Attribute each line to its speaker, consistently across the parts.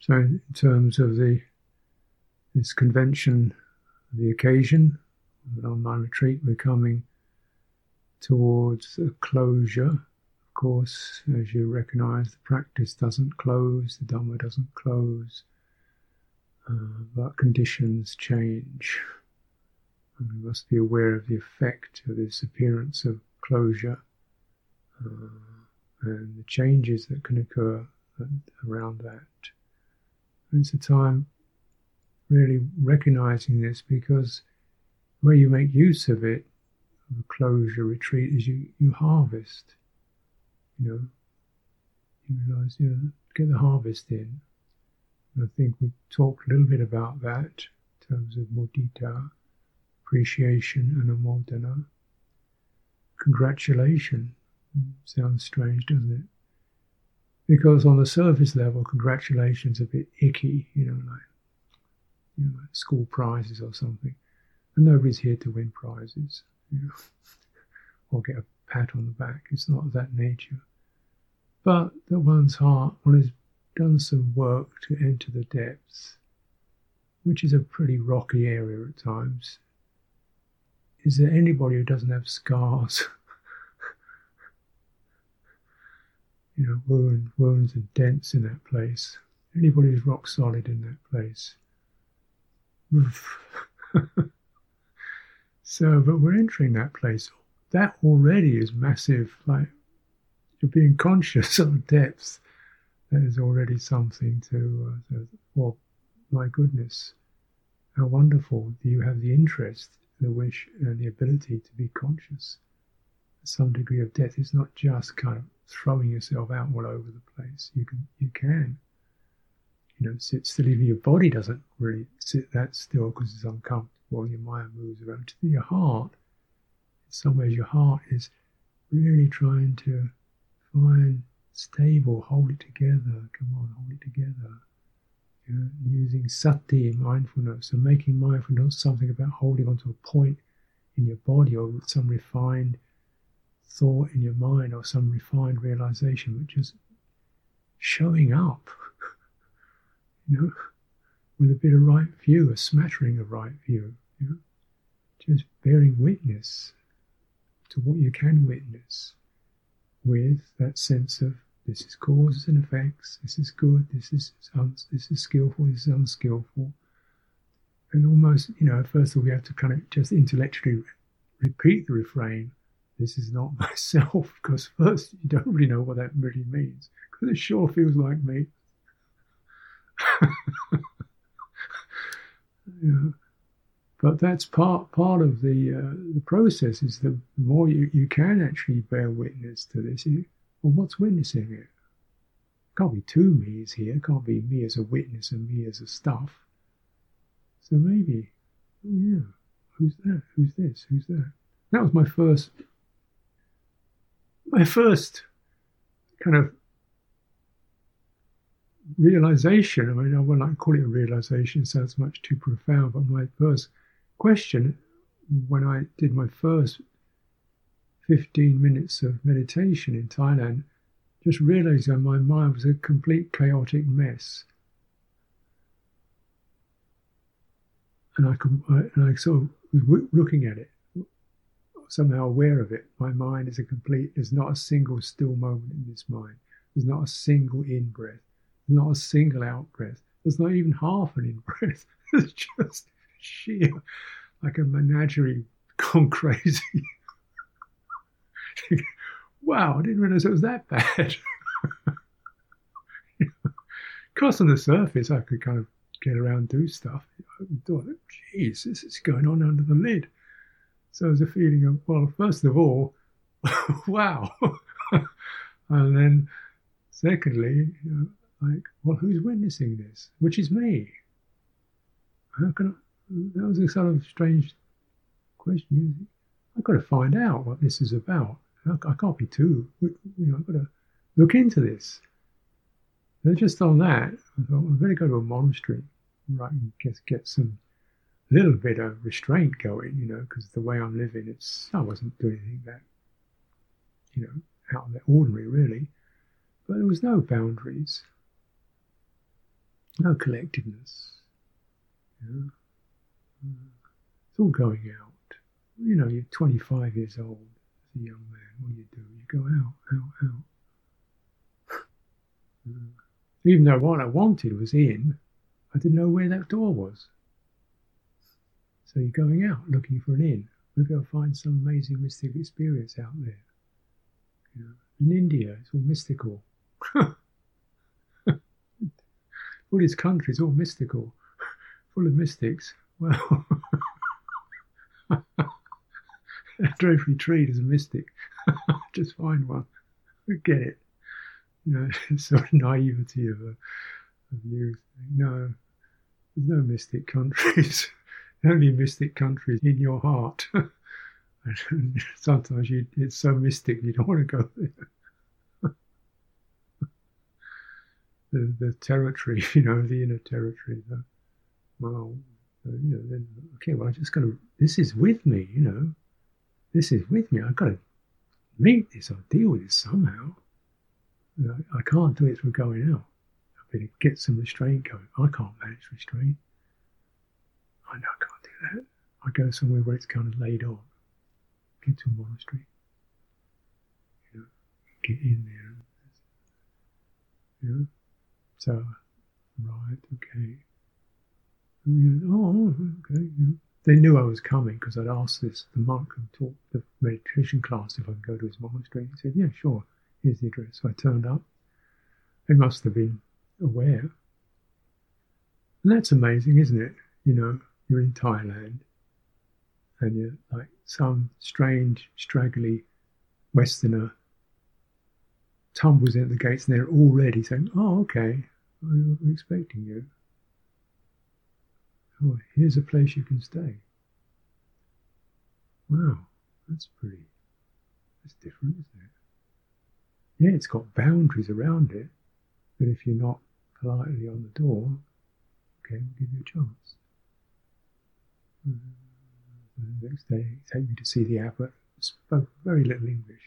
Speaker 1: So, in terms of the this convention, the occasion, an online retreat, we're coming towards a closure. Of course, as you recognize, the practice doesn't close, the Dhamma doesn't close, uh, but conditions change. And we must be aware of the effect of this appearance of closure uh, and the changes that can occur around that. And it's a time really recognizing this because where you make use of it, of a closure retreat, is you, you harvest. You know, you realize, you get the harvest in. And I think we talked a little bit about that in terms of mudita, appreciation, and anumodana. Congratulation. Sounds strange, doesn't it? Because on the surface level, congratulations are a bit icky, you know, like, you know, school prizes or something. And nobody's here to win prizes, you know, or get a pat on the back. It's not of that nature. But that one's heart, one has done some work to enter the depths, which is a pretty rocky area at times. Is there anybody who doesn't have scars? you know, wounds, wounds and dents in that place. Anybody who's rock solid in that place. so, but we're entering that place. That already is massive. Like you're being conscious of depth. That is already something to. Uh, well, my goodness, how wonderful! You have the interest, the wish, and the ability to be conscious? Some degree of death is not just kind of throwing yourself out all over the place. You can, you can, you know, sit still. Even your body doesn't really sit that still because it's uncomfortable. Your mind moves around. To your heart, in some ways, your heart is really trying to find stable, hold it together. Come on, hold it together. You know, using sati, mindfulness, and making mindfulness something about holding onto a point in your body or some refined thought in your mind or some refined realization, which is showing up, you know, with a bit of right view, a smattering of right view, you know, just bearing witness to what you can witness with that sense of this is causes and effects, this is good, this is un- this is skillful, this is unskillful. And almost, you know, first of all, we have to kind of just intellectually repeat the refrain this is not myself, because first you don't really know what that really means, because it sure feels like me. yeah. But that's part part of the uh, the process. Is the more you, you can actually bear witness to this. You, well, what's witnessing it? Can't be two me's here. Can't be me as a witness and me as a stuff. So maybe, oh yeah, who's that? Who's this? Who's that? That was my first my first kind of realization, I mean, I will not call it a realization, it sounds much too profound, but my first question when I did my first 15 minutes of meditation in Thailand, just realizing my mind was a complete chaotic mess. And I could, I, and I sort of was looking at it somehow aware of it. My mind is a complete, there's not a single still moment in this mind. There's not a single in breath. There's not a single out breath. There's not even half an in breath. It's just sheer, like a menagerie gone crazy. wow, I didn't realize it was that bad. of course, on the surface, I could kind of get around do stuff. I thought, oh, geez, this is going on under the lid. So there's a feeling of, well, first of all, wow. and then secondly, you know, like, well, who's witnessing this? Which is me. How can I? That was a sort of strange question. I've got to find out what this is about. I can't be too, you know, I've got to look into this. And just on that, I thought, well, I better go to a monastery, right, and get, get some little bit of restraint going, you know, because the way I'm living, it's I wasn't doing anything that, you know, out of the ordinary really, but there was no boundaries. no collectiveness. Yeah. It's all going out. You know, you're 25 years old as a young man. What do you do? You go out, out, out. Even though what I wanted was in, I didn't know where that door was. So you're going out looking for an in. Maybe I'll find some amazing mystical experience out there. You know, in India, it's all mystical. Buddhist countries, all mystical, full of mystics. Well, after every tree is a mystic. Just find one. Get it. You know, sort of naivety of, a, of youth. No, there's no mystic countries. Only mystic countries in your heart. sometimes you, it's so mystic you don't want to go there. the, the territory, you know, the inner territory. The, well, you know, then, okay, well, I'm just going to, this is with me, you know, this is with me. I've got to meet this or deal with this somehow. You know, I can't do it through going out. I've got to get some restraint going. I can't manage restraint. I know I. I go somewhere where it's kind of laid on. Get to a monastery. You know, get in there. You know, so, right, okay. Oh, oh, okay. They knew I was coming because I'd asked this the monk who taught the meditation class if I could go to his monastery. He said, "Yeah, sure. Here's the address." So I turned up. They must have been aware, and that's amazing, isn't it? You know, you're in Thailand, and you're like some strange, straggly Westerner tumbles in at the gates, and they're already saying, "Oh, okay, oh, we're expecting you." Oh, here's a place you can stay. Wow, that's pretty, that's different, isn't it? Yeah, it's got boundaries around it, but if you're not politely on the door, okay, we'll give you a chance. The next day, he take me to see the abbot. Spoke very little English.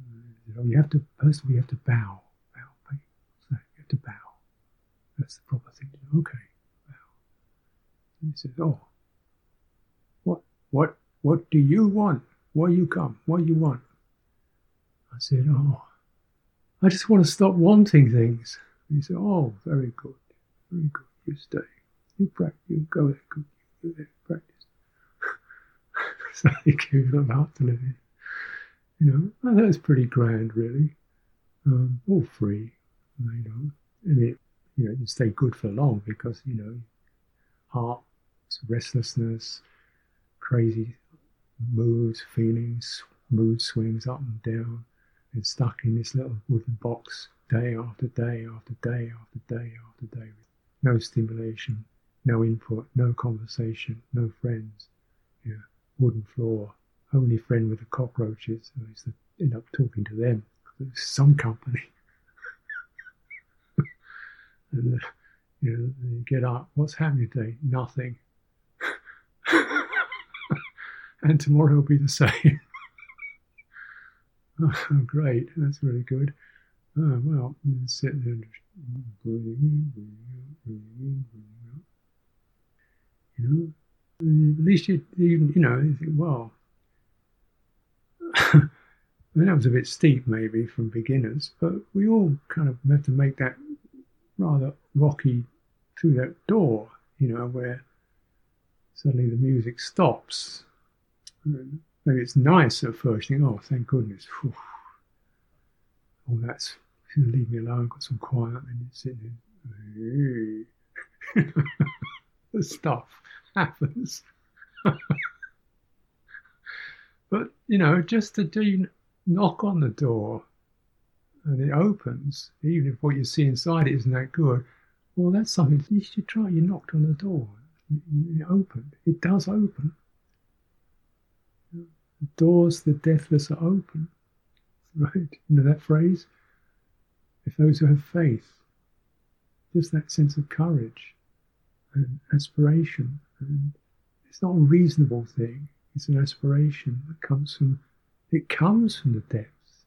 Speaker 1: Uh, oh, you have to, first of all, you have to bow. Bow, you have to bow. That's the proper thing to do. Okay. He says, Oh, what, what, what do you want? Why you come? What you want? I said, Oh, I just want to stop wanting things. he said, Oh, very good, very good. You stay. You practice. You go there. Good. Practice. so he gave them out to live. You know, well, that was pretty grand, really. Um, all free, you know, and it, you know, it stay good for long because you know, heart restlessness, crazy moods, feelings, mood swings up and down, and stuck in this little wooden box day after day after day after day after day with no stimulation, no input, no conversation, no friends. Wooden floor, only friend with the cockroaches. I used to end up talking to them some company. and uh, you know, you get up. What's happening today? Nothing and tomorrow will be the same. oh, great, that's really good. Oh, well, sit there out, breathing in, breathing out. You know, at least you, you, you know, you think, well, I mean, that was a bit steep maybe from beginners, but we all kind of have to make that rather rocky through that door, you know, where suddenly the music stops maybe it's nice at first. You think, oh, thank goodness. Whew. All that's leave me alone. Got some quiet, and you're sitting there. the stuff happens. but you know, just to do knock on the door and it opens, even if what you see inside it isn't that good. Well, that's something you should try. You knocked on the door, it opened. It does open. The doors the deathless are open. Right? You know that phrase? If those who have faith, just that sense of courage and aspiration. It's not a reasonable thing, it's an aspiration that comes from it comes from the depths.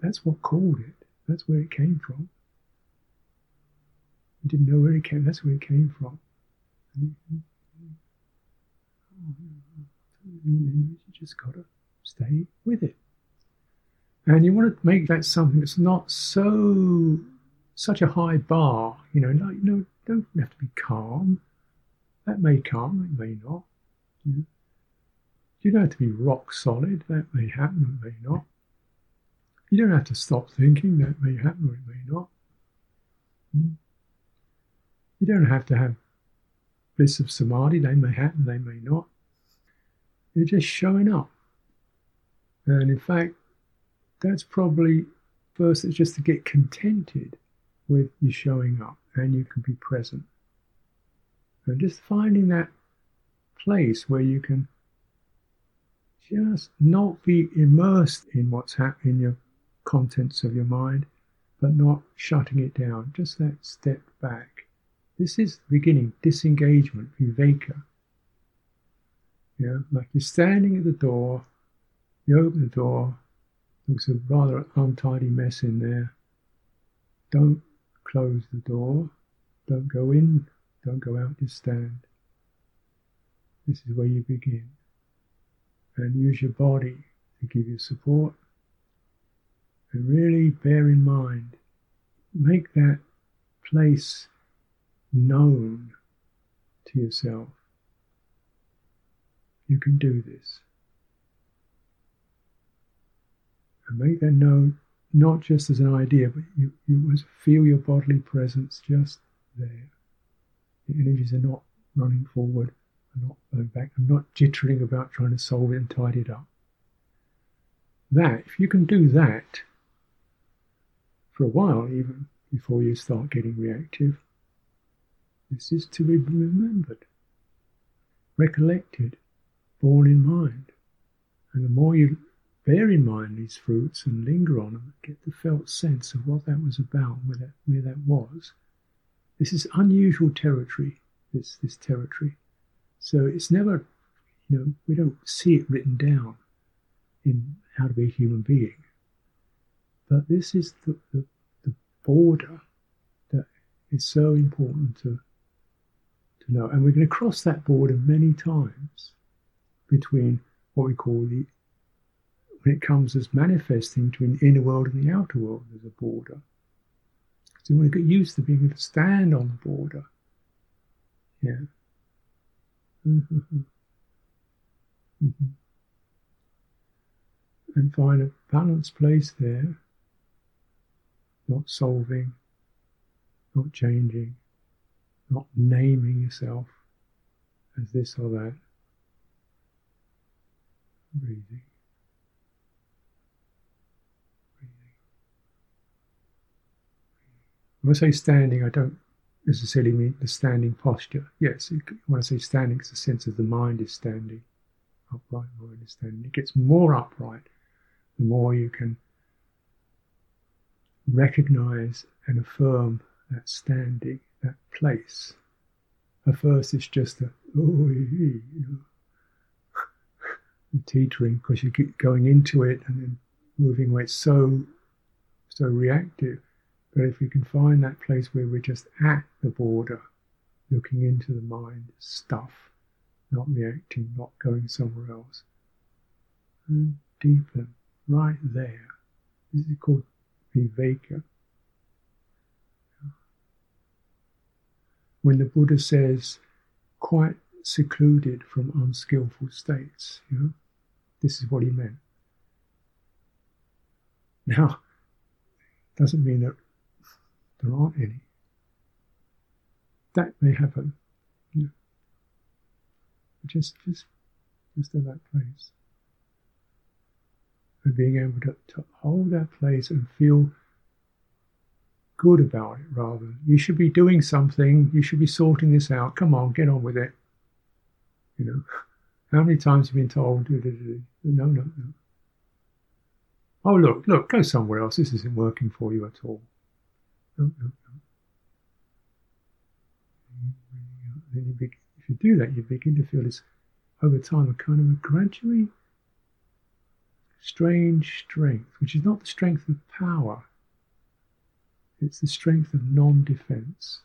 Speaker 1: That's what called it. That's where it came from. You didn't know where it came. That's where it came from. And you just got to stay with it. And you want to make that something that's not so such a high bar. You know, like you know, don't have to be calm. That may come, it may not. You, you don't have to be rock solid. That may happen, it may not. You don't have to stop thinking. That may happen, or it may not. Hmm. You don't have to have bliss of samadhi. They may happen, they may not. You're just showing up. And in fact, that's probably first, it's just to get contented with you showing up and you can be present. And just finding that place where you can just not be immersed in what's happening in your contents of your mind, but not shutting it down. Just that step back. This is the beginning, disengagement, viveka. Yeah, like you're standing at the door, you open the door, there's a rather untidy mess in there. Don't close the door. Don't go in. Don't go out. Just stand. This is where you begin. And use your body to give you support. And really bear in mind, make that place known to yourself. You can do this. And make that known not just as an idea, but you, you must feel your bodily presence just there. The energies are not running forward, are not going back, are not jittering about trying to solve it and tidy it up. That, if you can do that for a while, even before you start getting reactive, this is to be remembered, recollected, borne in mind. And the more you bear in mind these fruits and linger on them, get the felt sense of what that was about, where that, where that was. This is unusual territory, this, this territory. So it's never, you know, we don't see it written down in how to be a human being. But this is the, the, the border that is so important to, to know. And we're going to cross that border many times between what we call the when it comes as manifesting between inner world and the outer world, there's a border. So you want to get used to being able to stand on the border. Yeah. Mm-hmm. Mm-hmm. And find a balanced place there, not solving, not changing, not naming yourself as this or that. Breathing. When I say standing, I don't necessarily mean the standing posture. Yes, when I say standing, it's a sense of the mind is standing, upright mind is standing. It gets more upright the more you can recognize and affirm that standing, that place. At first, it's just a, teetering because you keep going into it and then moving away. It's so, so reactive but if we can find that place where we're just at the border, looking into the mind stuff, not reacting, not going somewhere else, and deepen right there. This is called viveka. When the Buddha says, quite secluded from unskillful states, you know, this is what he meant. Now, doesn't mean that there aren't any. That may happen. You know. Just, just, just in that place. And being able to, to hold that place and feel good about it rather than you should be doing something, you should be sorting this out. Come on, get on with it. You know, how many times have you been told, no, no, no. Oh, look, look, go somewhere else. This isn't working for you at all if you do that, you begin to feel this over time a kind of a gradually strange strength, which is not the strength of power, it's the strength of non defense.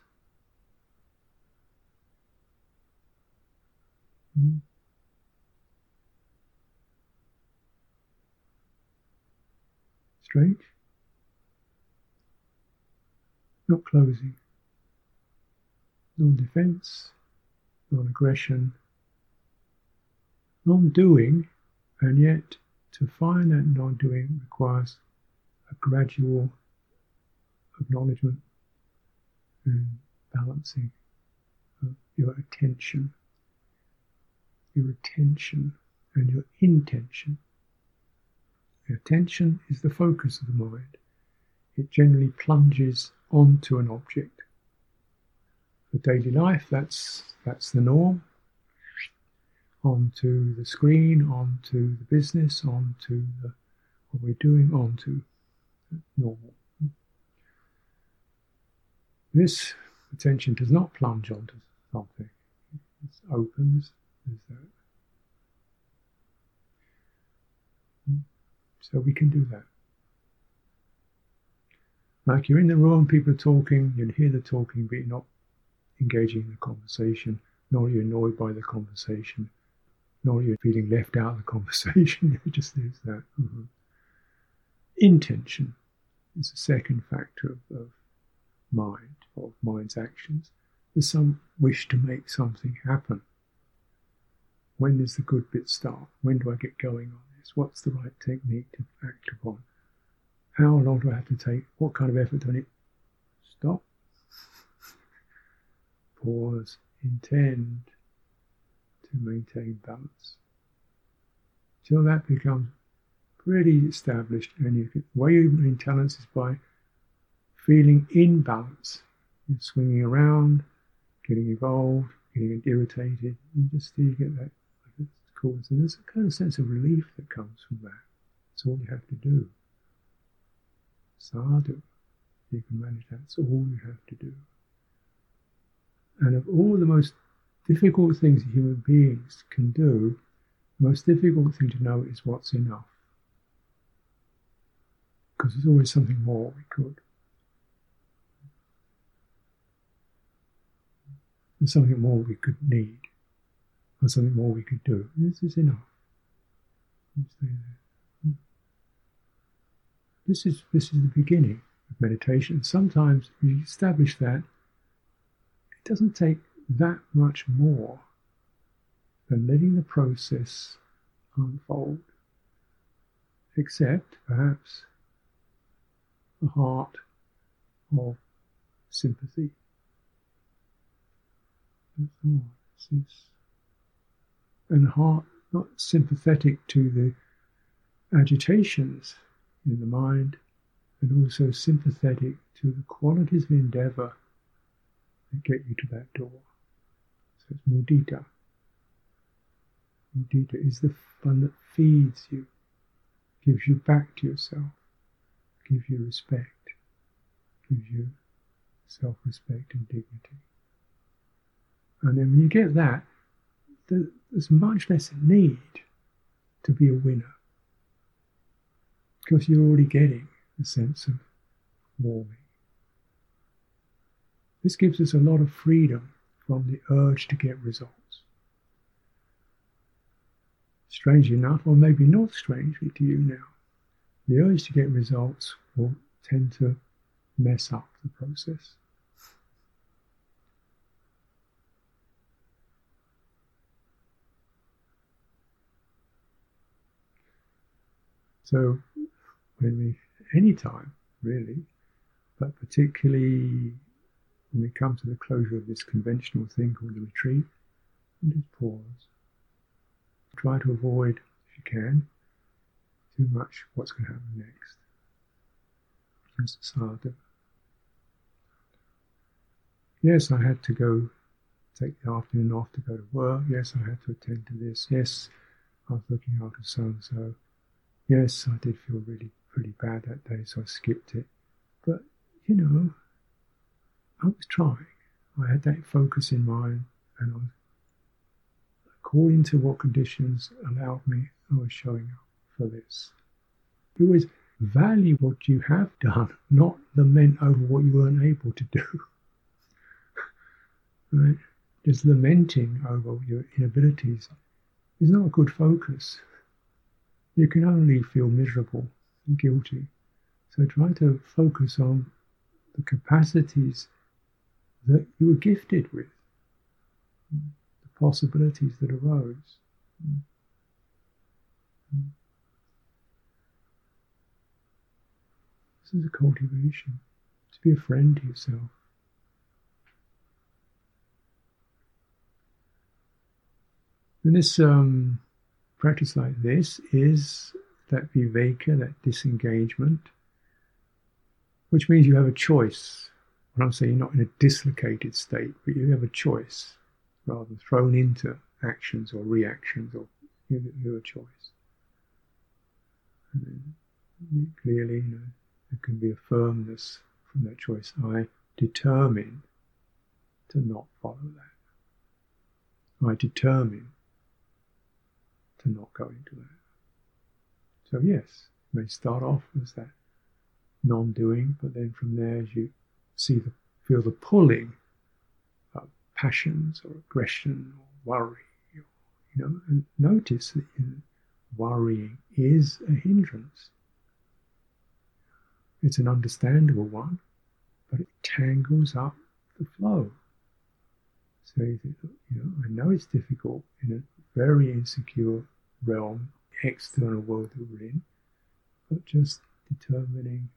Speaker 1: Hmm. Strange? Not closing. Non defense, non aggression, non doing, and yet to find that non doing requires a gradual acknowledgement and balancing of your attention, your attention and your intention. The Attention is the focus of the mind. It generally plunges onto an object. For daily life, that's that's the norm. Onto the screen, onto the business, onto the, what we're doing, onto normal. This attention does not plunge onto something. It opens. That. So we can do that. Like you're in the room, people are talking, you hear the talking, but you're not engaging in the conversation, nor are you annoyed by the conversation, nor are you feeling left out of the conversation. it just is that. Mm-hmm. Intention is the second factor of, of mind, of mind's actions. There's some wish to make something happen. When does the good bit start? When do I get going on this? What's the right technique to act upon? How long do I have to take? What kind of effort do I need? Stop. Pause. Intend to maintain balance. Till that becomes pretty established, and you can, the way you maintain balance is by feeling in balance. You're swinging around, getting involved, getting irritated, and just you get that cause. And there's a kind of sense of relief that comes from that. That's all you have to do. Sadhu. You can manage that. That's all you have to do. And of all the most difficult things human beings can do, the most difficult thing to know is what's enough. Because there's always something more we could. There's something more we could need, or something more we could do. This is enough. This is, this is the beginning of meditation. Sometimes you establish that, it doesn't take that much more than letting the process unfold, except perhaps the heart of sympathy. And heart not sympathetic to the agitations in the mind and also sympathetic to the qualities of endeavor that get you to that door. So it's mudita. Mudita is the fun that feeds you, gives you back to yourself, gives you respect, gives you self respect and dignity. And then when you get that, there's much less need to be a winner because you're already getting a sense of warming. This gives us a lot of freedom from the urge to get results. Strangely enough, or maybe not strangely to you now, the urge to get results will tend to mess up the process. So when we, any time really, but particularly when we come to the closure of this conventional thing called the retreat, and just pause. Try to avoid, if you can, too much what's going to happen next. Just sadhu. Yes, I had to go take the afternoon off to go to work. Yes, I had to attend to this. Yes, I was looking after so and so. Yes, I did feel really pretty bad that day, so I skipped it. But, you know, I was trying. I had that focus in mind, and I was, according to what conditions allowed me, I was showing up for this. You always value what you have done, not lament over what you weren't able to do. right? just lamenting over your inabilities is not a good focus. You can only feel miserable guilty. So try to focus on the capacities that you were gifted with, the possibilities that arose. This is a cultivation to be a friend to yourself. And this um, practice like this is that viveka, that disengagement, which means you have a choice. When I'm saying you're not in a dislocated state, but you have a choice rather than thrown into actions or reactions, or you, have a choice. And then clearly, you know, there can be a firmness from that choice. I determine to not follow that. I determine to not go into that. So, yes, it may start off as that non doing, but then from there, as you see the, feel the pulling of passions or aggression or worry, or, you know, and notice that you know, worrying is a hindrance. It's an understandable one, but it tangles up the flow. So you know, I know it's difficult in a very insecure realm, external world that we're in, but just determining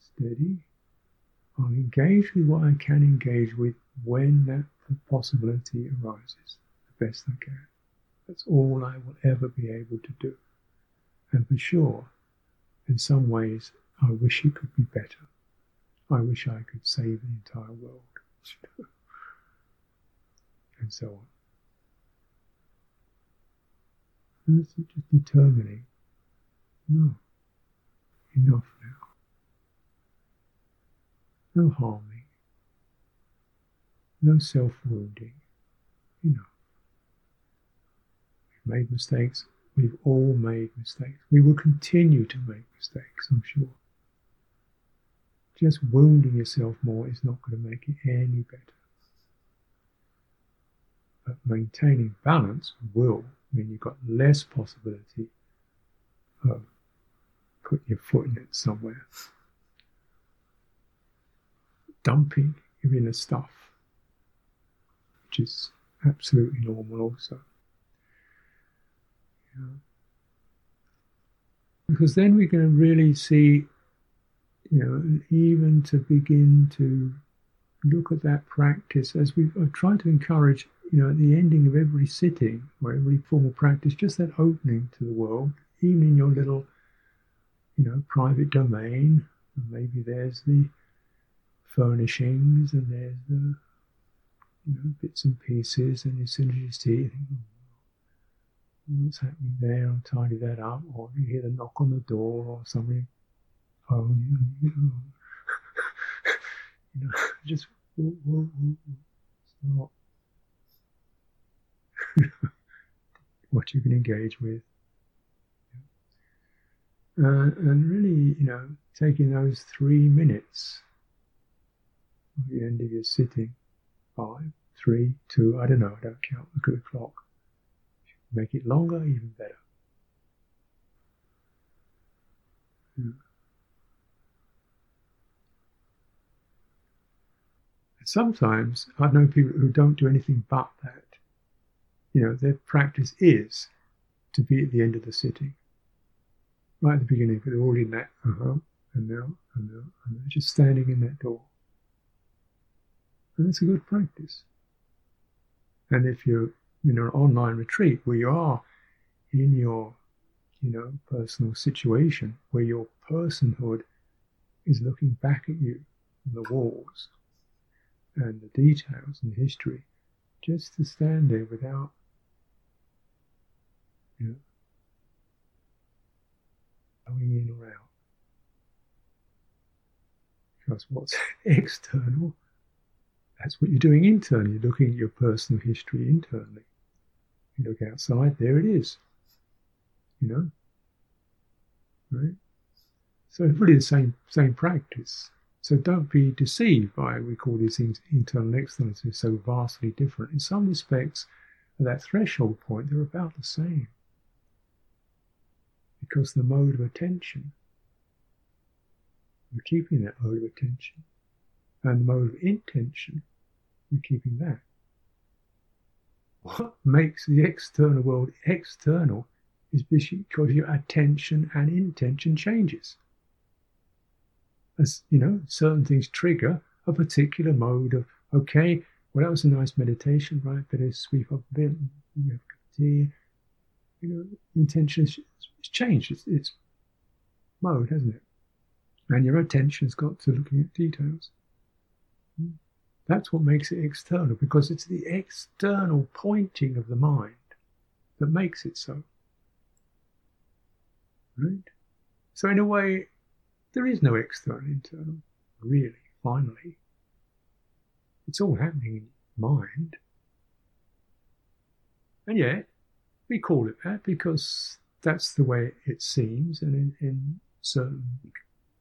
Speaker 1: steady. I'll engage with what I can engage with when that possibility arises, the best I can. That's all I will ever be able to do. And for sure, in some ways, I wish it could be better. I wish I could save the entire world. and so on. And it's just determining, no, enough now. No harming, no self wounding, enough. We've made mistakes, we've all made mistakes. We will continue to make mistakes, I'm sure. Just wounding yourself more is not going to make it any better. But maintaining balance will mean you've got less possibility of putting your foot in it somewhere. Dumping your inner stuff, which is absolutely normal also. Because then we can really see you know, even to begin to look at that practice as we've I've tried to encourage, you know, at the ending of every sitting or every formal practice, just that opening to the world, even in your little, you know, private domain. Maybe there's the furnishings and there's the, you know, bits and pieces, and as soon as you see it, oh, what's happening there? I'll tidy that up. Or you hear the knock on the door or something oh, you, you know, just whoa, whoa. what you can engage with. Uh, and really, you know, taking those three minutes at the end of your sitting, five, three, two, I don't know, I don't count, look at the clock. Make it longer, even better. Yeah. sometimes I know people who don't do anything but that. You know, their practice is to be at the end of the sitting, right at the beginning, but they're all in that, uh huh, and now, and now, and they're just standing in that door. And that's a good practice. And if you're in an online retreat where you are in your, you know, personal situation, where your personhood is looking back at you from the walls, and the details and the history, just to stand there without, going in or out. Because what's external, that's what you're doing internally. You're looking at your personal history internally. You look outside, there it is. You know? Right? So it's really the same same practice So don't be deceived by we call these things internal and external. So vastly different. In some respects, at that threshold point, they're about the same. Because the mode of attention, we're keeping that mode of attention. And the mode of intention, we're keeping that. What makes the external world external is because your attention and intention changes. As you know, certain things trigger a particular mode of okay, well that was a nice meditation, right? Better sweep up a bit, you have a of tea. You know, intention has changed. It's, it's mode, hasn't it? And your attention's got to looking at details. That's what makes it external, because it's the external pointing of the mind that makes it so. Right? So, in a way, there is no external internal, really, finally. It's all happening in mind. And yet, we call it that because that's the way it seems, and in, in certain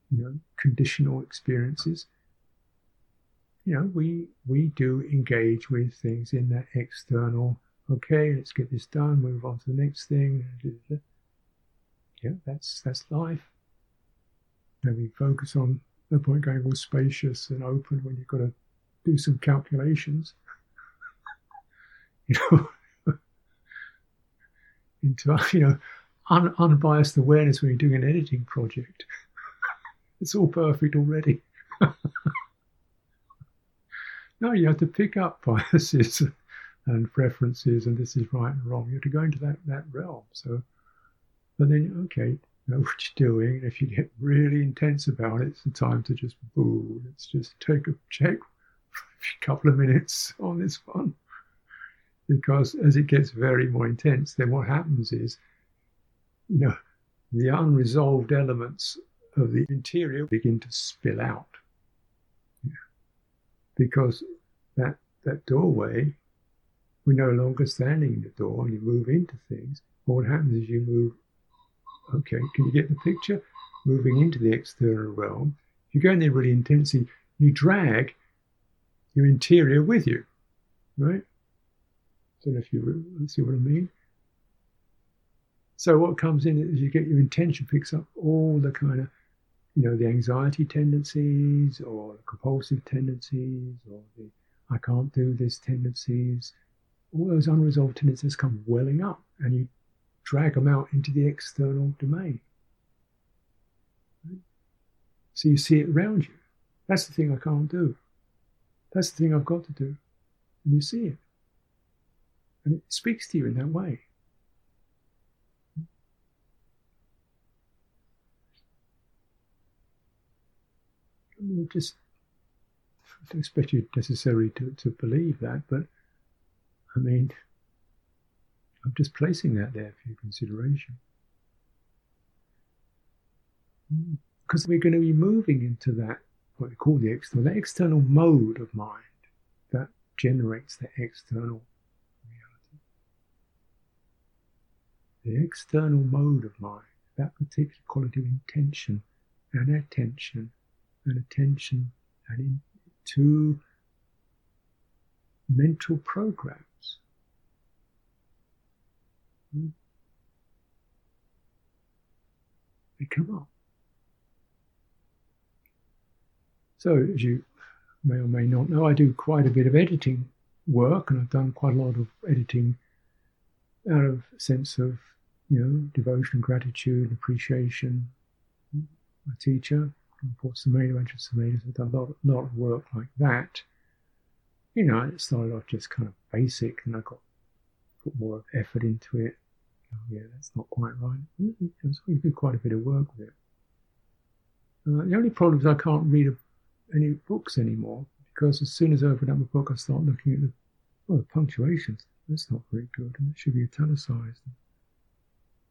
Speaker 1: you know, conditional experiences, you know, we we do engage with things in that external. Okay, let's get this done. Move on to the next thing. Yeah, that's that's life. And we focus on no point going all spacious and open when you've got to do some calculations. you know, into you know un, unbiased awareness when you're doing an editing project. it's all perfect already. no, you have to pick up biases and preferences, and this is right and wrong. You have to go into that, that realm. So, but then, okay, know what you're doing. If you get really intense about it, it's the time to just boo. Let's just take a check a couple of minutes on this one. Because as it gets very more intense, then what happens is, you know, the unresolved elements of the interior begin to spill out. Because that that doorway, we're no longer standing in the door and you move into things. What happens is you move Okay, can you get the picture? Moving into the external realm. If you go in there really intensely, you drag your interior with you, right? I Don't know if you see what I mean. So what comes in is you get your intention picks up all the kind of, you know, the anxiety tendencies or the compulsive tendencies or the I can't do this tendencies. All those unresolved tendencies come welling up, and you drag them out into the external domain. So you see it around you. That's the thing I can't do. That's the thing I've got to do. And you see it. And it speaks to you in that way. Just I don't expect you necessarily to, to believe that, but I mean, I'm just placing that there for your consideration. Because we're going to be moving into that, what we call the external, the external mode of mind that generates the external reality. The external mode of mind, that particular quality of intention and attention and attention and into mental program hmm. they come up. So, as you may or may not know, I do quite a bit of editing work, and I've done quite a lot of editing out of sense of, you know, devotion, gratitude, appreciation. Hmm. My teacher, Por Sumedho, Ajahn Sumedho, I've done a lot, lot of work like that. You know, it started off just kind of basic, and I got put more effort into it oh, yeah, that's not quite right. So we did quite a bit of work with it. Uh, the only problem is I can't read a, any books anymore because as soon as I open up a book, I start looking at the, well, the punctuations. That's not very good, and it should be italicized.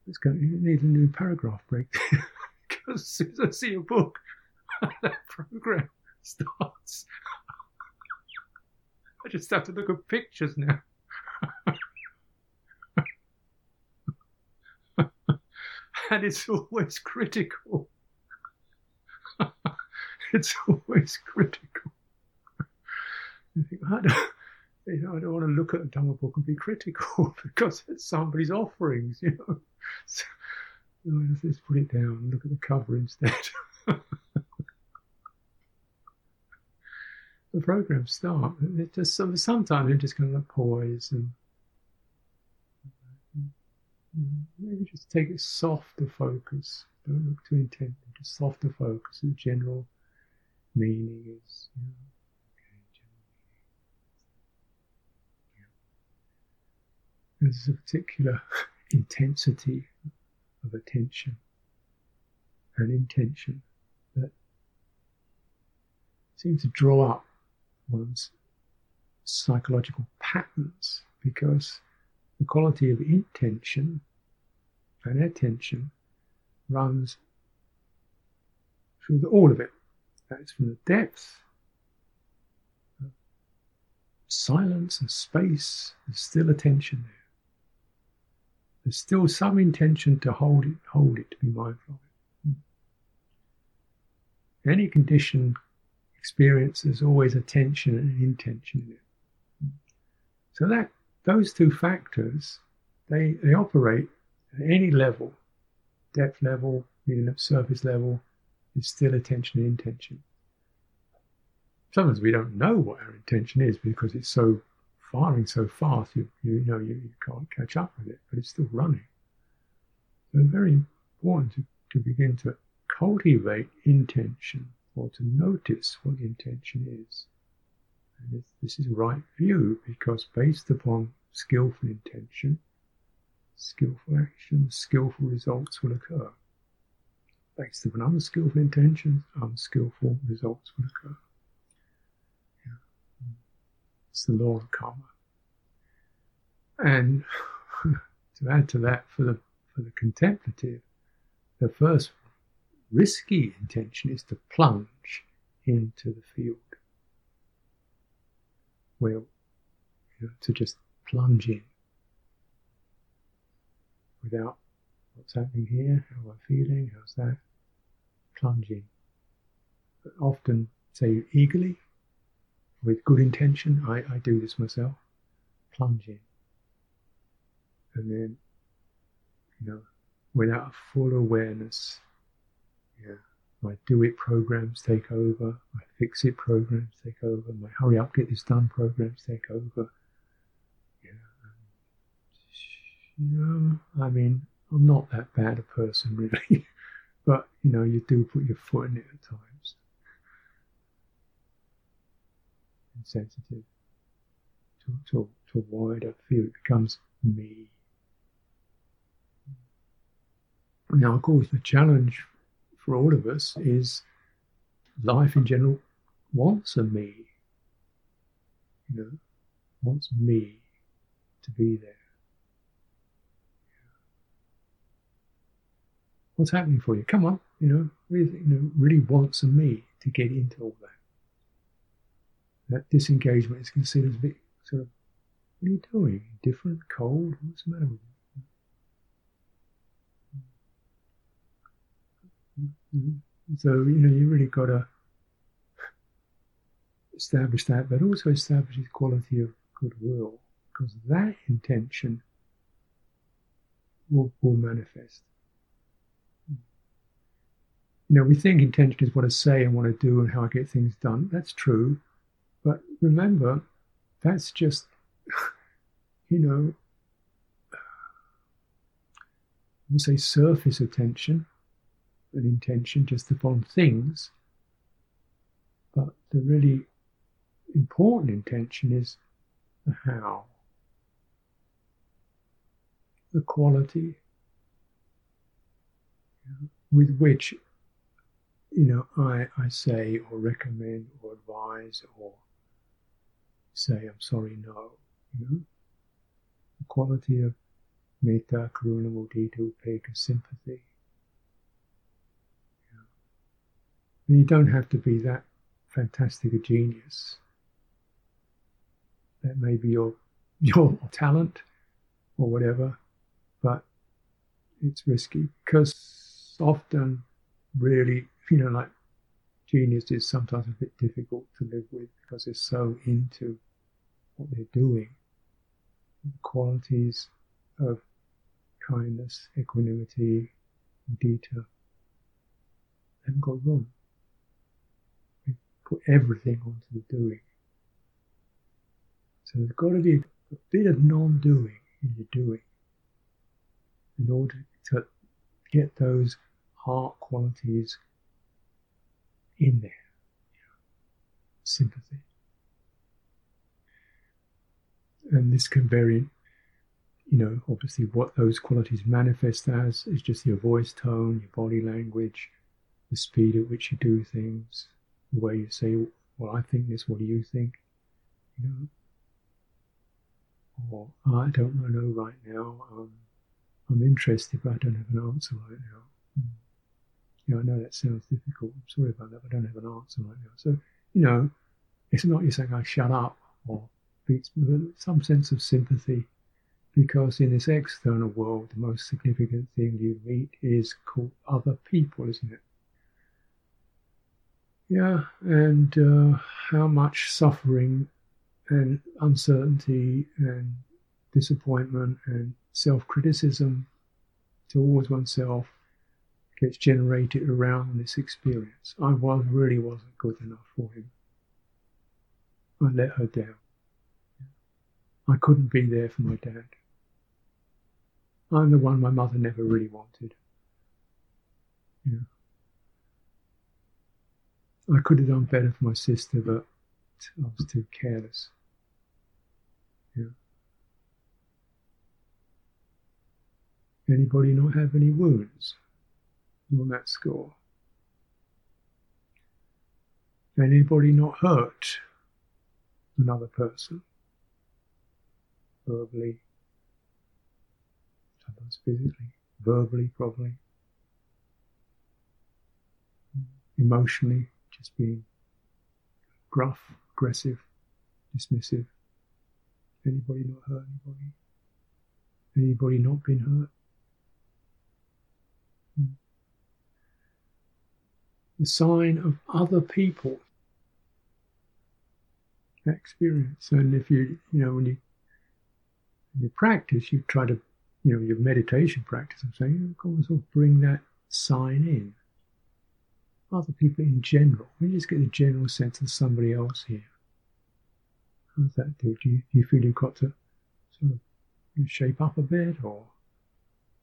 Speaker 1: It's going to need a new paragraph break because as soon as I see a book, that program starts. I just have to look at pictures now. and it's always critical. it's always critical. you think, I don't, you know, I don't want to look at a Dhamma book and be critical because it's somebody's offerings, you know. So, let's put it down and look at the cover instead. The program start. It just sometimes you're just going to poise and maybe just take a softer focus. Don't look too intently. Just softer focus. The general meaning is, you know, There's a particular intensity of attention and intention that seems to draw up one's psychological patterns because the quality of intention and attention runs through the, all of it. That's from the depth, silence and space, there's still attention there. There's still some intention to hold it, hold it, to be mindful of it. Hmm. Any conditioned experience, there's always attention and an intention in it. So that those two factors, they, they operate at any level, depth level, meaning surface level, is still attention and intention. Sometimes we don't know what our intention is because it's so firing so fast, you, you know you, you can't catch up with it, but it's still running. So very important to, to begin to cultivate intention or to notice what the intention is. And this is right view because based upon skillful intention, skillful action, skillful results will occur. Based upon unskillful intentions, unskillful results will occur. It's the law of karma. And to add to that, for the for the contemplative, the first risky intention is to plunge into the field. Well, you know, to just plunge in without what's happening here, how am I feeling, how's that? Plunge in. But often, say eagerly, with good intention, I, I do this myself, plunge in. And then, you know, without a full awareness, yeah, my do it programs take over, my fix it programs take over, my hurry up, get this done programs take over. Yeah, um, know, I mean, I'm not that bad a person really, but you know, you do put your foot in it at times. and sensitive to, to, to a wider field. It becomes me. Now, of course, the challenge for all of us is life in general wants a me. You know, wants me to be there. What's happening for you? Come on, you know, really, you know, really wants a me to get into all that that disengagement is considered a bit sort of, what are you doing? Different, cold? What's the matter with you? So, you know, you really got to establish that, but also establish the quality of goodwill, because that intention will, will manifest. You know, we think intention is what I say and what I do and how I get things done. That's true. But remember, that's just, you know, we say surface attention and intention just upon things. But the really important intention is the how, the quality with which you know I, I say or recommend or advise or say, I'm sorry, no. You know? The quality of metta, karuna, mudita, upekkha, sympathy. You, don't have to be that fantastic a genius. That may be your your talent or whatever, but it's risky because often, really, you know, like genius is sometimes a bit difficult to live with because they're so into what they're doing. The qualities of kindness, equanimity, mudita haven't got wrong. Put everything onto the doing. So there's got to be a bit of non-doing in your doing in order to get those heart qualities in there. Sympathy. And this can vary, you know, obviously what those qualities manifest as is just your voice tone, your body language, the speed at which you do things, way you say, well, I think this, what do you think? You know, or I don't know right now. Um, I'm interested, but I don't have an answer right now. Mm. You know, I know that sounds difficult. I'm sorry about that, but I don't have an answer right now. So, you know, it's not you saying I shut up or some sense of sympathy, because in this external world, the most significant thing you meet is called other people, isn't it? Yeah, and uh, how much suffering and uncertainty and disappointment and self criticism towards oneself gets generated around this experience. I was really wasn't good enough for him. I let her down. I couldn't be there for my dad. I'm the one my mother never really wanted. Yeah. I could have done better for my sister, but I was too careless. Yeah. Anybody not have any wounds on that score? Anybody not hurt another person? Verbally, sometimes physically, verbally, probably, emotionally, just being gruff, aggressive, dismissive. Anybody not hurt anybody? Anybody not been hurt? Hmm. the sign of other people experience. And if you, you know, when you, when you practice, you try to, you know, your meditation practice, I'm saying, of course, bring that sign in. Other people in general. We just get the general sense of somebody else here. How does that do? Do you, do you feel you've got to sort of shape up a bit or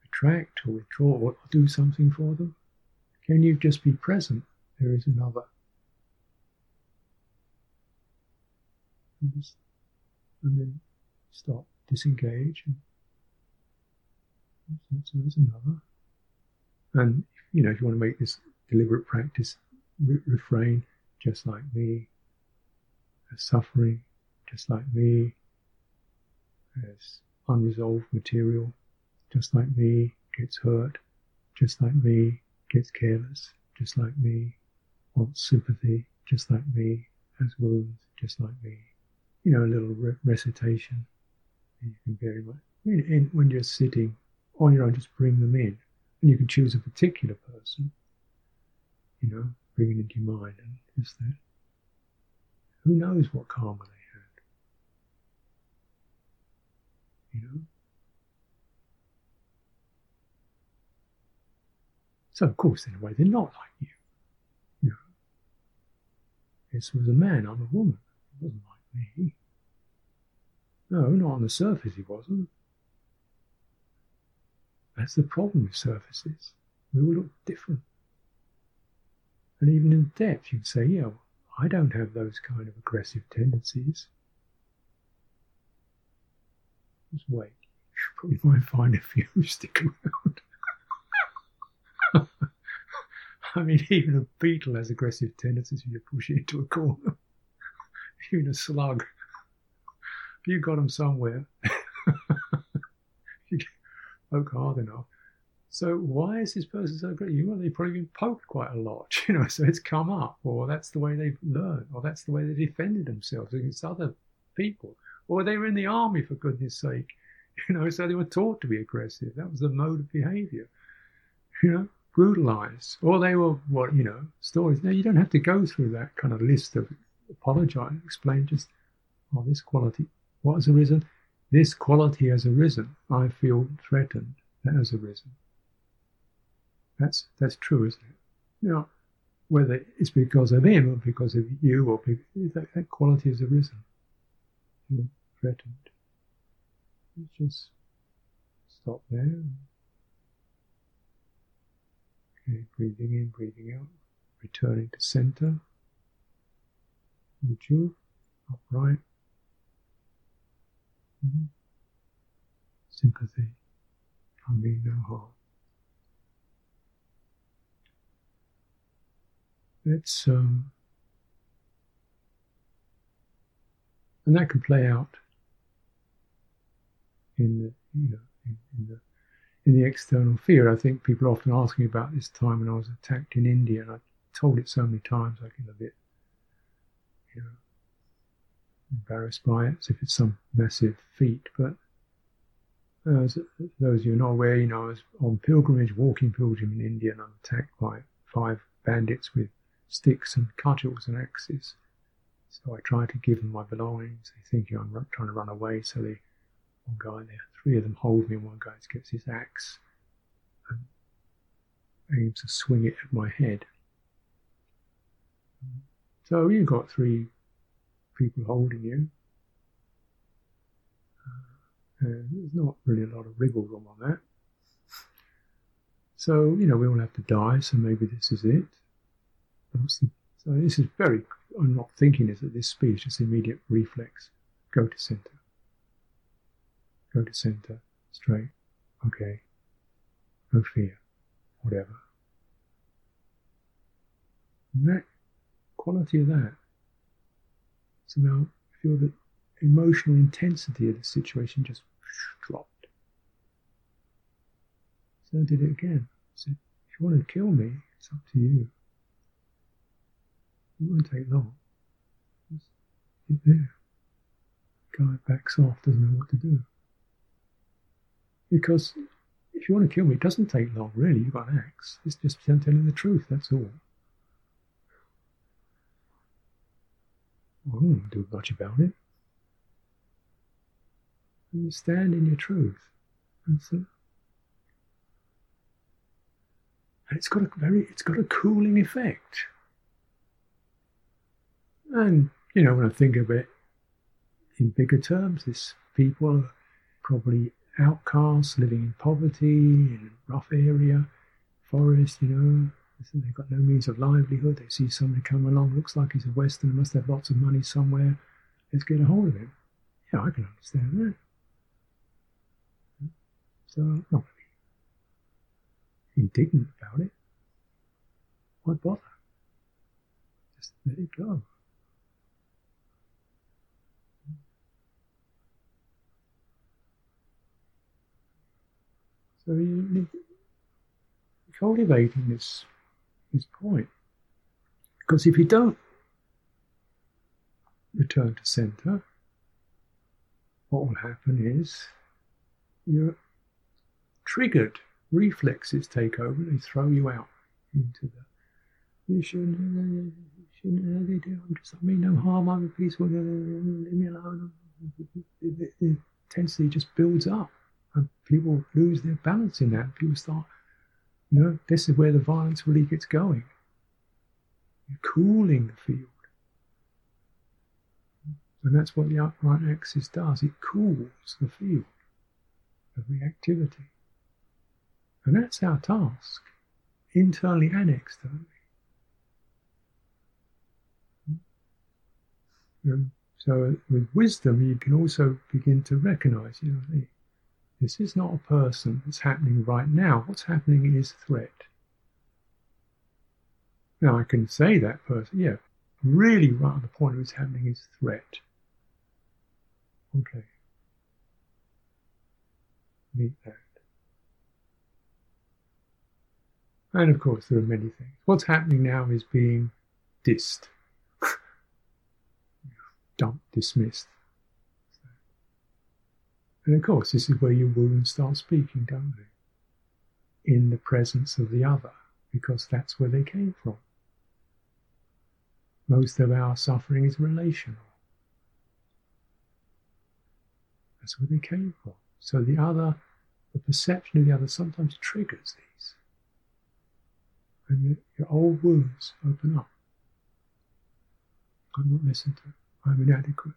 Speaker 1: retract or withdraw or do something for them? Can you just be present? There is another. And, just, and then stop, disengage. And so there's another. And, you know, if you want to make this deliberate practice, re- refrain, just like me, as suffering, just like me, as unresolved material, just like me, gets hurt, just like me, gets careless, just like me, wants sympathy, just like me, has wounds, just like me. You know, a little re- recitation. You can very much, in, when you're sitting on your own, just bring them in. And you can choose a particular person, you know, bring it into your mind. And is that, who knows what karma they had? You know? So, of course, in a way, they're not like you. you know. This was a man, I'm a woman. He wasn't like me. No, not on the surface, he wasn't. That's the problem with surfaces. We all look different. And even in depth, you'd say, yeah, I don't have those kind of aggressive tendencies. Just wait. You probably might find a few stick around. I mean, even a beetle has aggressive tendencies when you push it into a corner. even a slug. You got them somewhere. you poke hard enough. So why is this person so great? You well, they've probably been poked quite a lot, you know. So it's come up, or that's the way they've learned, or that's the way they defended themselves against other people, or they were in the army for goodness sake, you know. So they were taught to be aggressive. That was the mode of behaviour, you know. brutalized, or they were what you know stories. Now you don't have to go through that kind of list of apologize, explain. Just oh, this quality, what has arisen? This quality has arisen. I feel threatened. That has arisen. That's that's true, isn't it? You know, whether it's because of him or because of you, or that, that quality has arisen. Feel threatened. Just stop there. Okay, breathing in, breathing out, returning to center. Uju, upright. Mm-hmm. Sympathy, I mean no harm. It's um, and that can play out in the you know in, in the in the external fear. I think people often ask me about this time when I was attacked in India, and I told it so many times I get a bit, you know, embarrassed by it, as if it's some massive feat. But as those of you are not aware, you know, I was on pilgrimage, walking pilgrimage in India, and I'm attacked by five bandits with sticks and cudgels and axes. So I try to give them my belongings. They think I'm trying to run away, so they one guy there, three of them hold me, and one guy gets his axe and aims to swing it at my head. So you've got three people holding you. Uh, there's not really a lot of wriggle room on that. So, you know, we all have to die, so maybe this is it. So this is very, I'm not thinking this at this speed, just immediate reflex. Go to center. Go to center, straight. Okay. No fear. Whatever. And that quality of that, somehow feel the emotional intensity of the situation just dropped. So I did it again. I said, if you want to kill me, it's up to you. It won't take long. Just there. Guy backs off, doesn't know what to do. Because if you want to kill me, it doesn't take long, really. You've got an axe. It's just telling the truth, that's all. I won't do much about it. And you stand in your truth. And so, and it's got a very, it's got a cooling effect. And, you know, when I think of it in bigger terms, this people are probably outcasts living in poverty, in a rough area, forest, you know, they've got no means of livelihood. They see somebody come along, looks like he's a Westerner, must have lots of money somewhere. Let's get a hold of him. Yeah, I can understand that. So I'm not really indignant about it. Why bother? Just let it go. So you need cultivating this this point. Because if you don't return to center, what will happen is you're triggered reflexes take over, and they throw you out into the you shouldn't, you shouldn't really do. I'm just, I mean no harm. I'm peaceful. Leave me alone. The intensity just builds up, people lose their balance in that. People start you know, this is where the violence really gets going. You're cooling the field. And that's what the upright axis does. It cools the field of reactivity. And that's our task, internally hmm. and externally. So with wisdom, you can also begin to recognize, you know, this is not a person that's happening right now. What's happening is threat. Now I can say that person, yeah, really right on the point of what's happening is threat. Okay. Meet that. And of course, there are many things. What's happening now is being dissed, dumped, dismissed. And of course, this is where your wounds start speaking, don't they? In the presence of the other. because that's where they came from. Most of our suffering is relational. That's where they came from. So the other, the perception of the other sometimes triggers these. And your old wounds open up. I'm not listened to. I'm inadequate.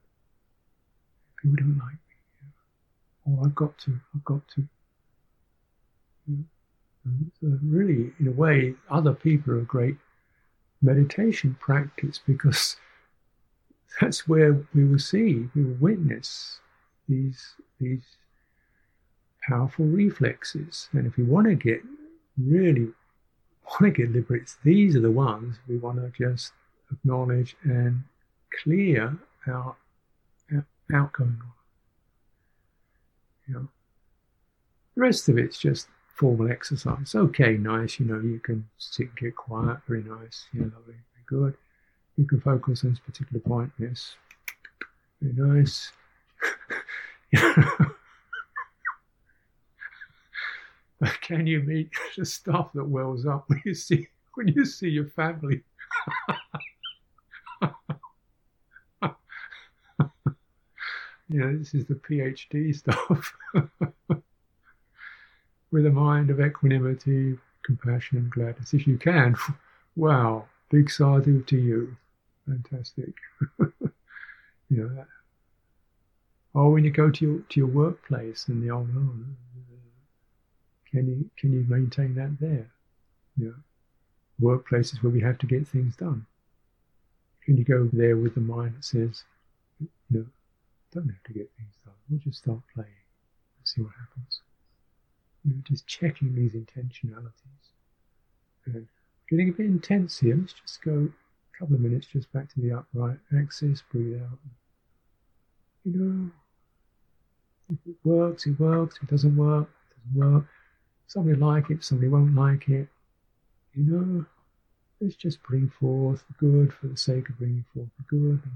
Speaker 1: People don't like Or I've got to, I've got to. So really, in a way, other people are great meditation practice because that's where we will see, we will witness these these powerful reflexes. And if we want to get really want to get liberated, these are the ones we want to just acknowledge and clear our, our. You know, the rest of it's just formal exercise. Okay, nice. You know, you can sit, and get quiet. Very nice. You Yeah, lovely. Very good. You can focus on this particular point. Yes. Very nice. can you meet the stuff that wells up when you see when you see your family? you know, this is the PhD stuff. With a mind of equanimity, compassion, and gladness, if you can. Wow, big sadhu to you. Fantastic. you know that or when you go to your to your workplace and the old oh, can you can you maintain that there? You know, workplaces where we have to get things done. Can you go there with the mind that says, you know, don't have to get things done. We'll just start playing and see what happens. Know, just checking these intentionalities. And getting a bit intense here. Let's just go a couple of minutes just back to the upright axis, breathe out. You know, if it works, it works. If it doesn't work, it doesn't work. Somebody like it, somebody won't like it. You know, let's just bring forth the good for the sake of bringing forth the good. And,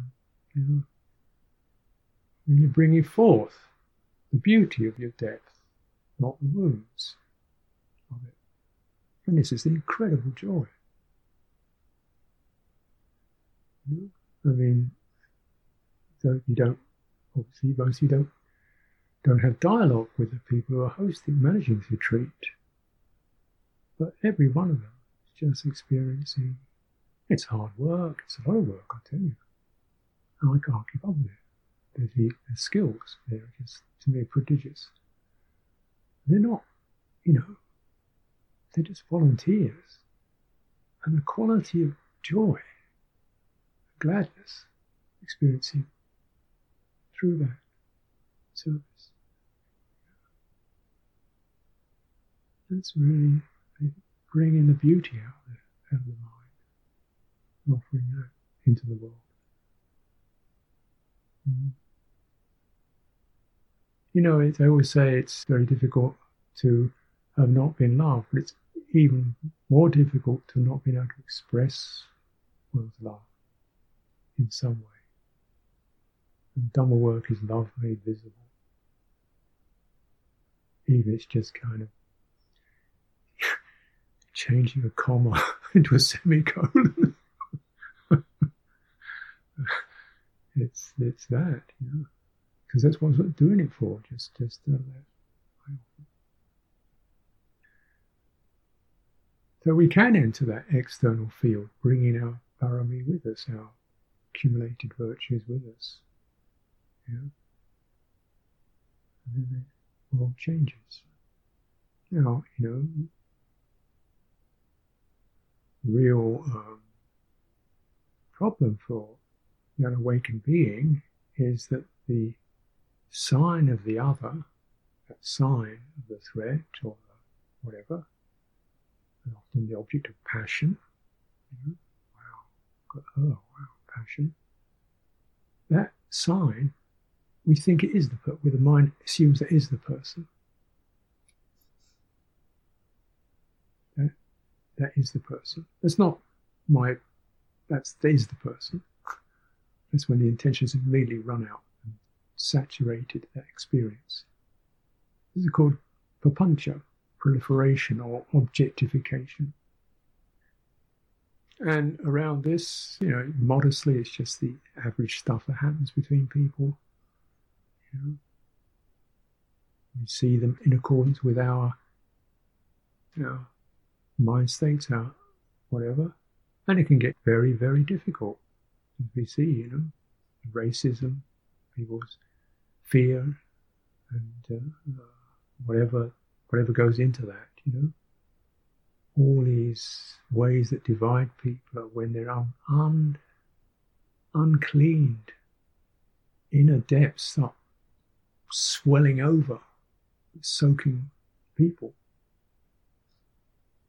Speaker 1: you know, and you're bringing forth the beauty of your depth, not the wounds of it. And this is the incredible joy. You? I mean, so you don't, obviously, most you don't don't have dialogue with the people who are hosting, managing the retreat. But every one of them is just experiencing it's hard work, it's a lot of work, I tell you. And I can't keep up with it. The, the skills, they're just, to me, prodigious. They're not, you know, they're just volunteers. And the quality of joy, gladness, experiencing through that service. That's really bringing the beauty out of, it, out of the mind, offering that into the world. Mm. You know, I always say it's very difficult to have not been loved, but it's even more difficult to not be able to express one's love in some way. And Dhamma work is love made visible. Even it's just kind of changing a comma into a semicolon. it's it's that, you know, because that's what I'm doing it for. Just just uh. So we can enter that external field, bringing our parami with us, our accumulated virtues with us. Yeah. And then the world changes. Now, you know, real um, problem for the unawakened being is that the sign of the other, that sign of the threat or the whatever, and often the object of passion, you know, wow, oh wow, passion. That sign, we think it is the person, where the mind assumes that is the person. that is the person. That's not my, that's, that is the person. That's when the intentions immediately run out saturated that experience. This is called papancha, proliferation or objectification. And around this, you know, modestly, it's just the average stuff that happens between people. You know, we see them in accordance with our, you know, mind states, our whatever, and it can get very, very difficult. We see, you know, racism, people's fear, and uh, whatever whatever goes into that, you know. All these ways that divide people when they're un, un, uncleaned, inner depths start swelling over, soaking people.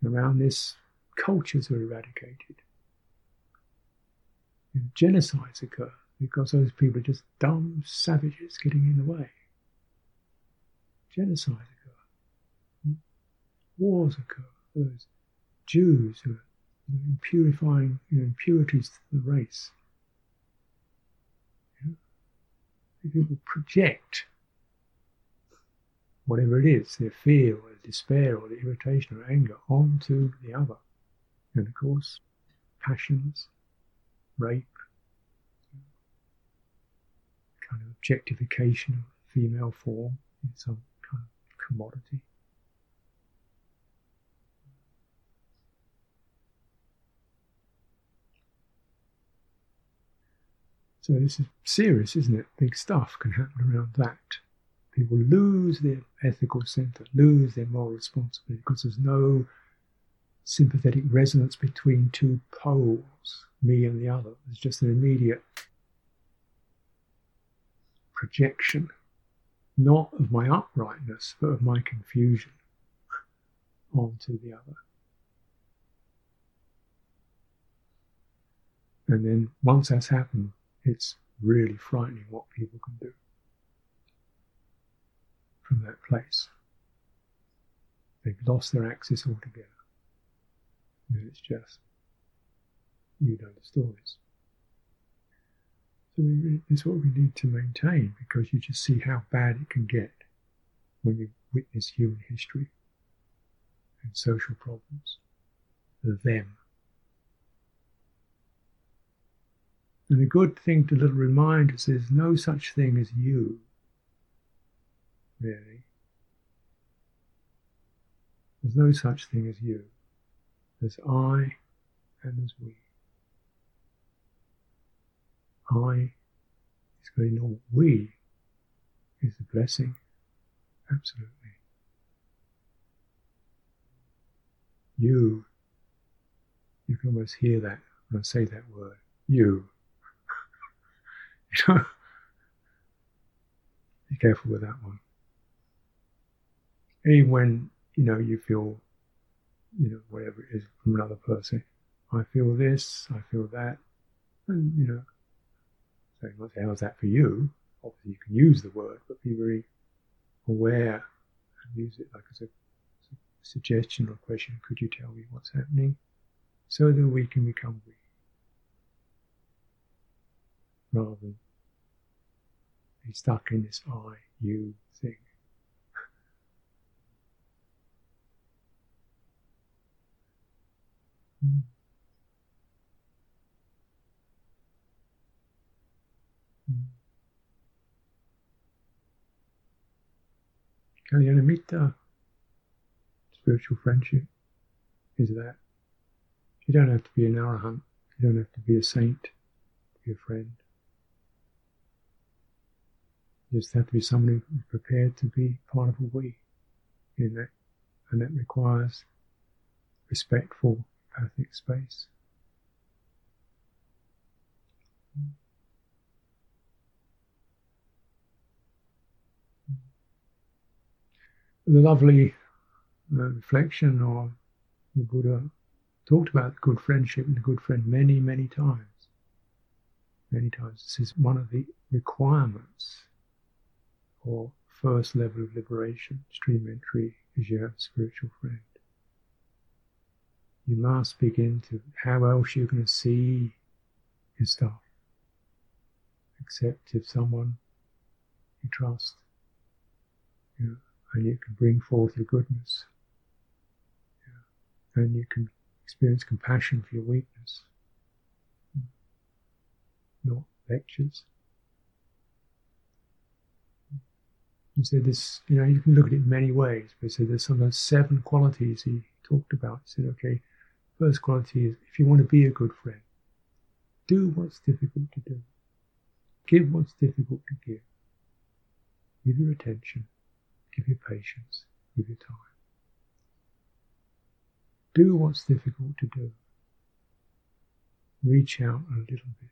Speaker 1: Around this, cultures are eradicated. Genocides occur because those people are just dumb savages getting in the way. Genocides occur. Wars occur. Those Jews who are purifying you know, impurities to the race. You? People project whatever it is, their fear or their despair or their irritation or anger onto the other. And of course, passions, rape, kind of objectification of female form in some kind of commodity. So this is serious, isn't it? Big stuff can happen around that. People lose their ethical center, lose their moral responsibility because there's no sympathetic resonance between two poles, me and the other. There's just an immediate projection, not of my uprightness, but of my confusion onto the other. And then once that's happened, it's really frightening what people can do from that place. They've lost their axis altogether. And it's just, you know the stories. It's what we need to maintain because you just see how bad it can get when you witness human history and social problems. The them. And a good thing to little remind us is no such thing as you, really. There's no such thing as you. There's I and there's we. I is very normal. We is the blessing. Absolutely. You, you can almost hear that when I say that word. You. you know? Be careful with that one. Even when, you know, you feel, you know, whatever it is from another person. I feel this, I feel that. And, you know, so you might say, how's that for you? Obviously, you can use the word, but be very aware and use it like as a, as a suggestion or question. Could you tell me what's happening? So that we can become we. Rather than be stuck in this I, you thing. mm. Kalyanamitta, uh, spiritual friendship, is that. You don't have to be an arahant, you don't have to be a saint to be a friend. You just have to be somebody who's prepared to be part of a we in that, and that requires respectful empathic space. The lovely uh, reflection or the Buddha talked about good friendship and good friend many, many times. Many times. This is one of the requirements for first level of liberation, stream entry, is you have a spiritual friend. You must begin to, how else you're going to see your stuff, except if someone you trust. You and you can bring forth your goodness. Yeah. And you can experience compassion for your weakness. Not lectures. He said this, you know, you can look at it in many ways, but he said there's sometimes seven qualities he talked about. He said, okay, first quality is if you want to be a good friend, do what's difficult to do. Give what's difficult to give. Give your attention, give your patience, give your time. Do what's difficult to do. Reach out a little bit.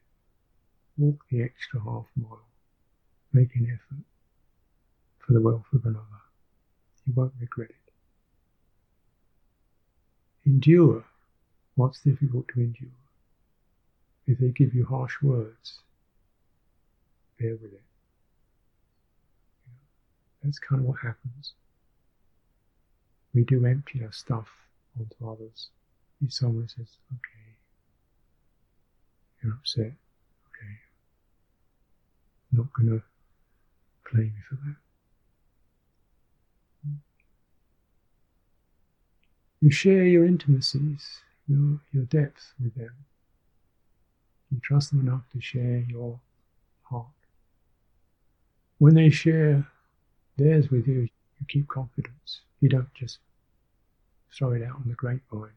Speaker 1: Walk the extra half mile. Make an effort for the wealth of another. You won't regret it. Endure what's difficult to endure. If they give you harsh words, bear with it. That's kind of what happens. We do empty our stuff onto others. If someone says, okay, you're upset, okay, I'm not going to blame you for that. You share your intimacies, your, your depth with them. You trust them enough to share your heart. When they share theirs with you, you keep confidence. You don't just throw it out on the grapevine.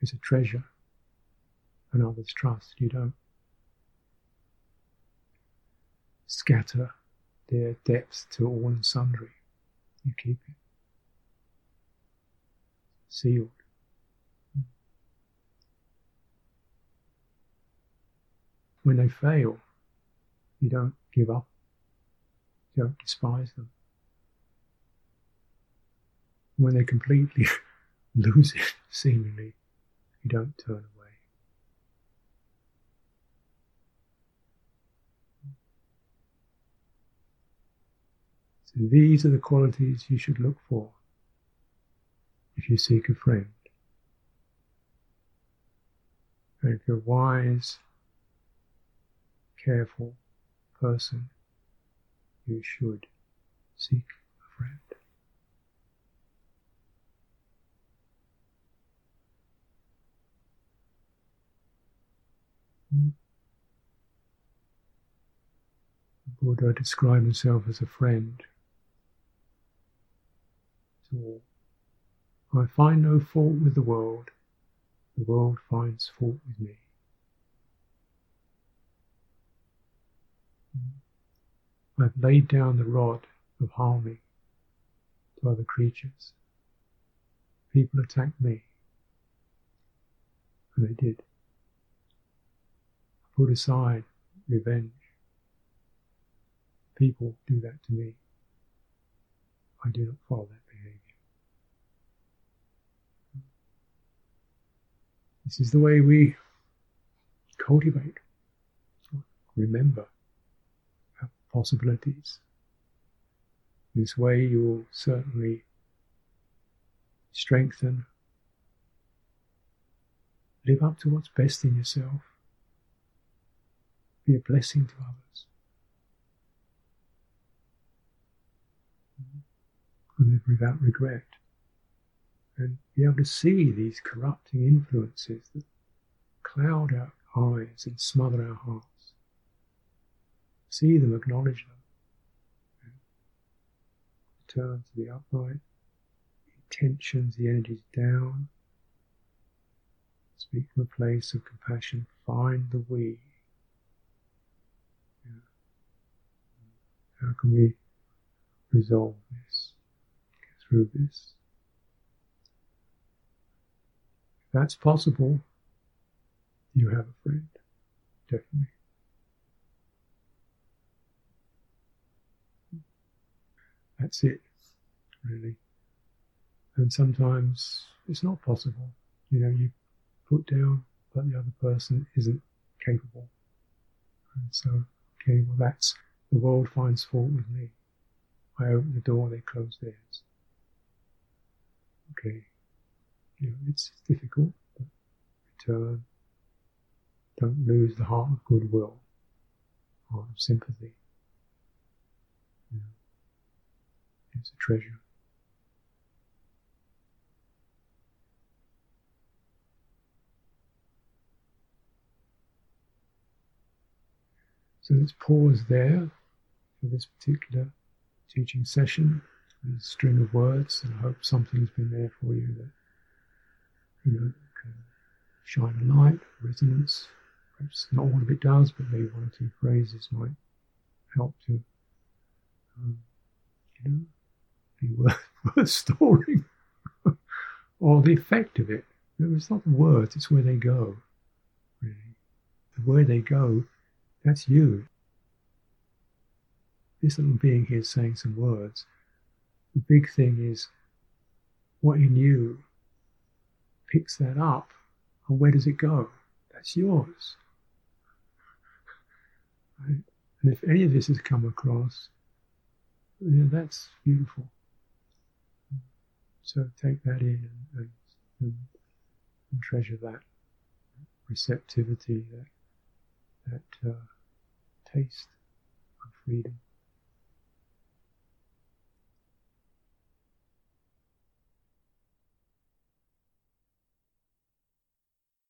Speaker 1: It's a treasure, and others trust. You don't scatter their depths to all and sundry. You keep it sealed. When they fail, you don't give up. You don't despise them. When they completely lose it, seemingly, you don't turn away. So these are the qualities you should look for if you seek a friend. And if you're wise, careful person, you should seek a friend. Hmm. Buddha described himself as a friend. I find no fault with the world, the world finds fault with me. Hmm. I've laid down the rod of harming to other creatures. People attacked me, and they did. I put aside revenge. People do that to me. I do not follow that behavior. This is the way we cultivate, remember possibilities. This way you will certainly strengthen, live up to what's best in yourself, be a blessing to others. Mm-hmm. live without regret and be able to see these corrupting influences that cloud our eyes and smother our hearts. See them, acknowledge them. Turn to the upright, tensions, the energies down. Speak from a place of compassion. Find the we. How can we resolve this? Get through this? If that's possible, you have a friend, definitely. That's it, really. And sometimes it's not possible. You know, you put down, but the other person isn't capable. And so, okay, well, that's the world finds fault with me. I open the door, they close theirs. Okay, you know, it's difficult, but return. Uh, don't lose the heart of goodwill, heart of sympathy. is a treasure. So let's pause there for this particular teaching session, a string of words, and I hope something's been there for you that you know can shine a light, resonance. Perhaps not all of it does, but maybe one or two phrases might help to um, you know be worth, worth storing, or the effect of it. It's not the words; it's where they go. Really, the where they go, that's you. This little being here is saying some words. The big thing is what in you picks that up, and where does it go? That's yours. Right? And if any of this has come across, you know, that's beautiful. So take that in and, and, and treasure that receptivity, that, that uh, taste of freedom.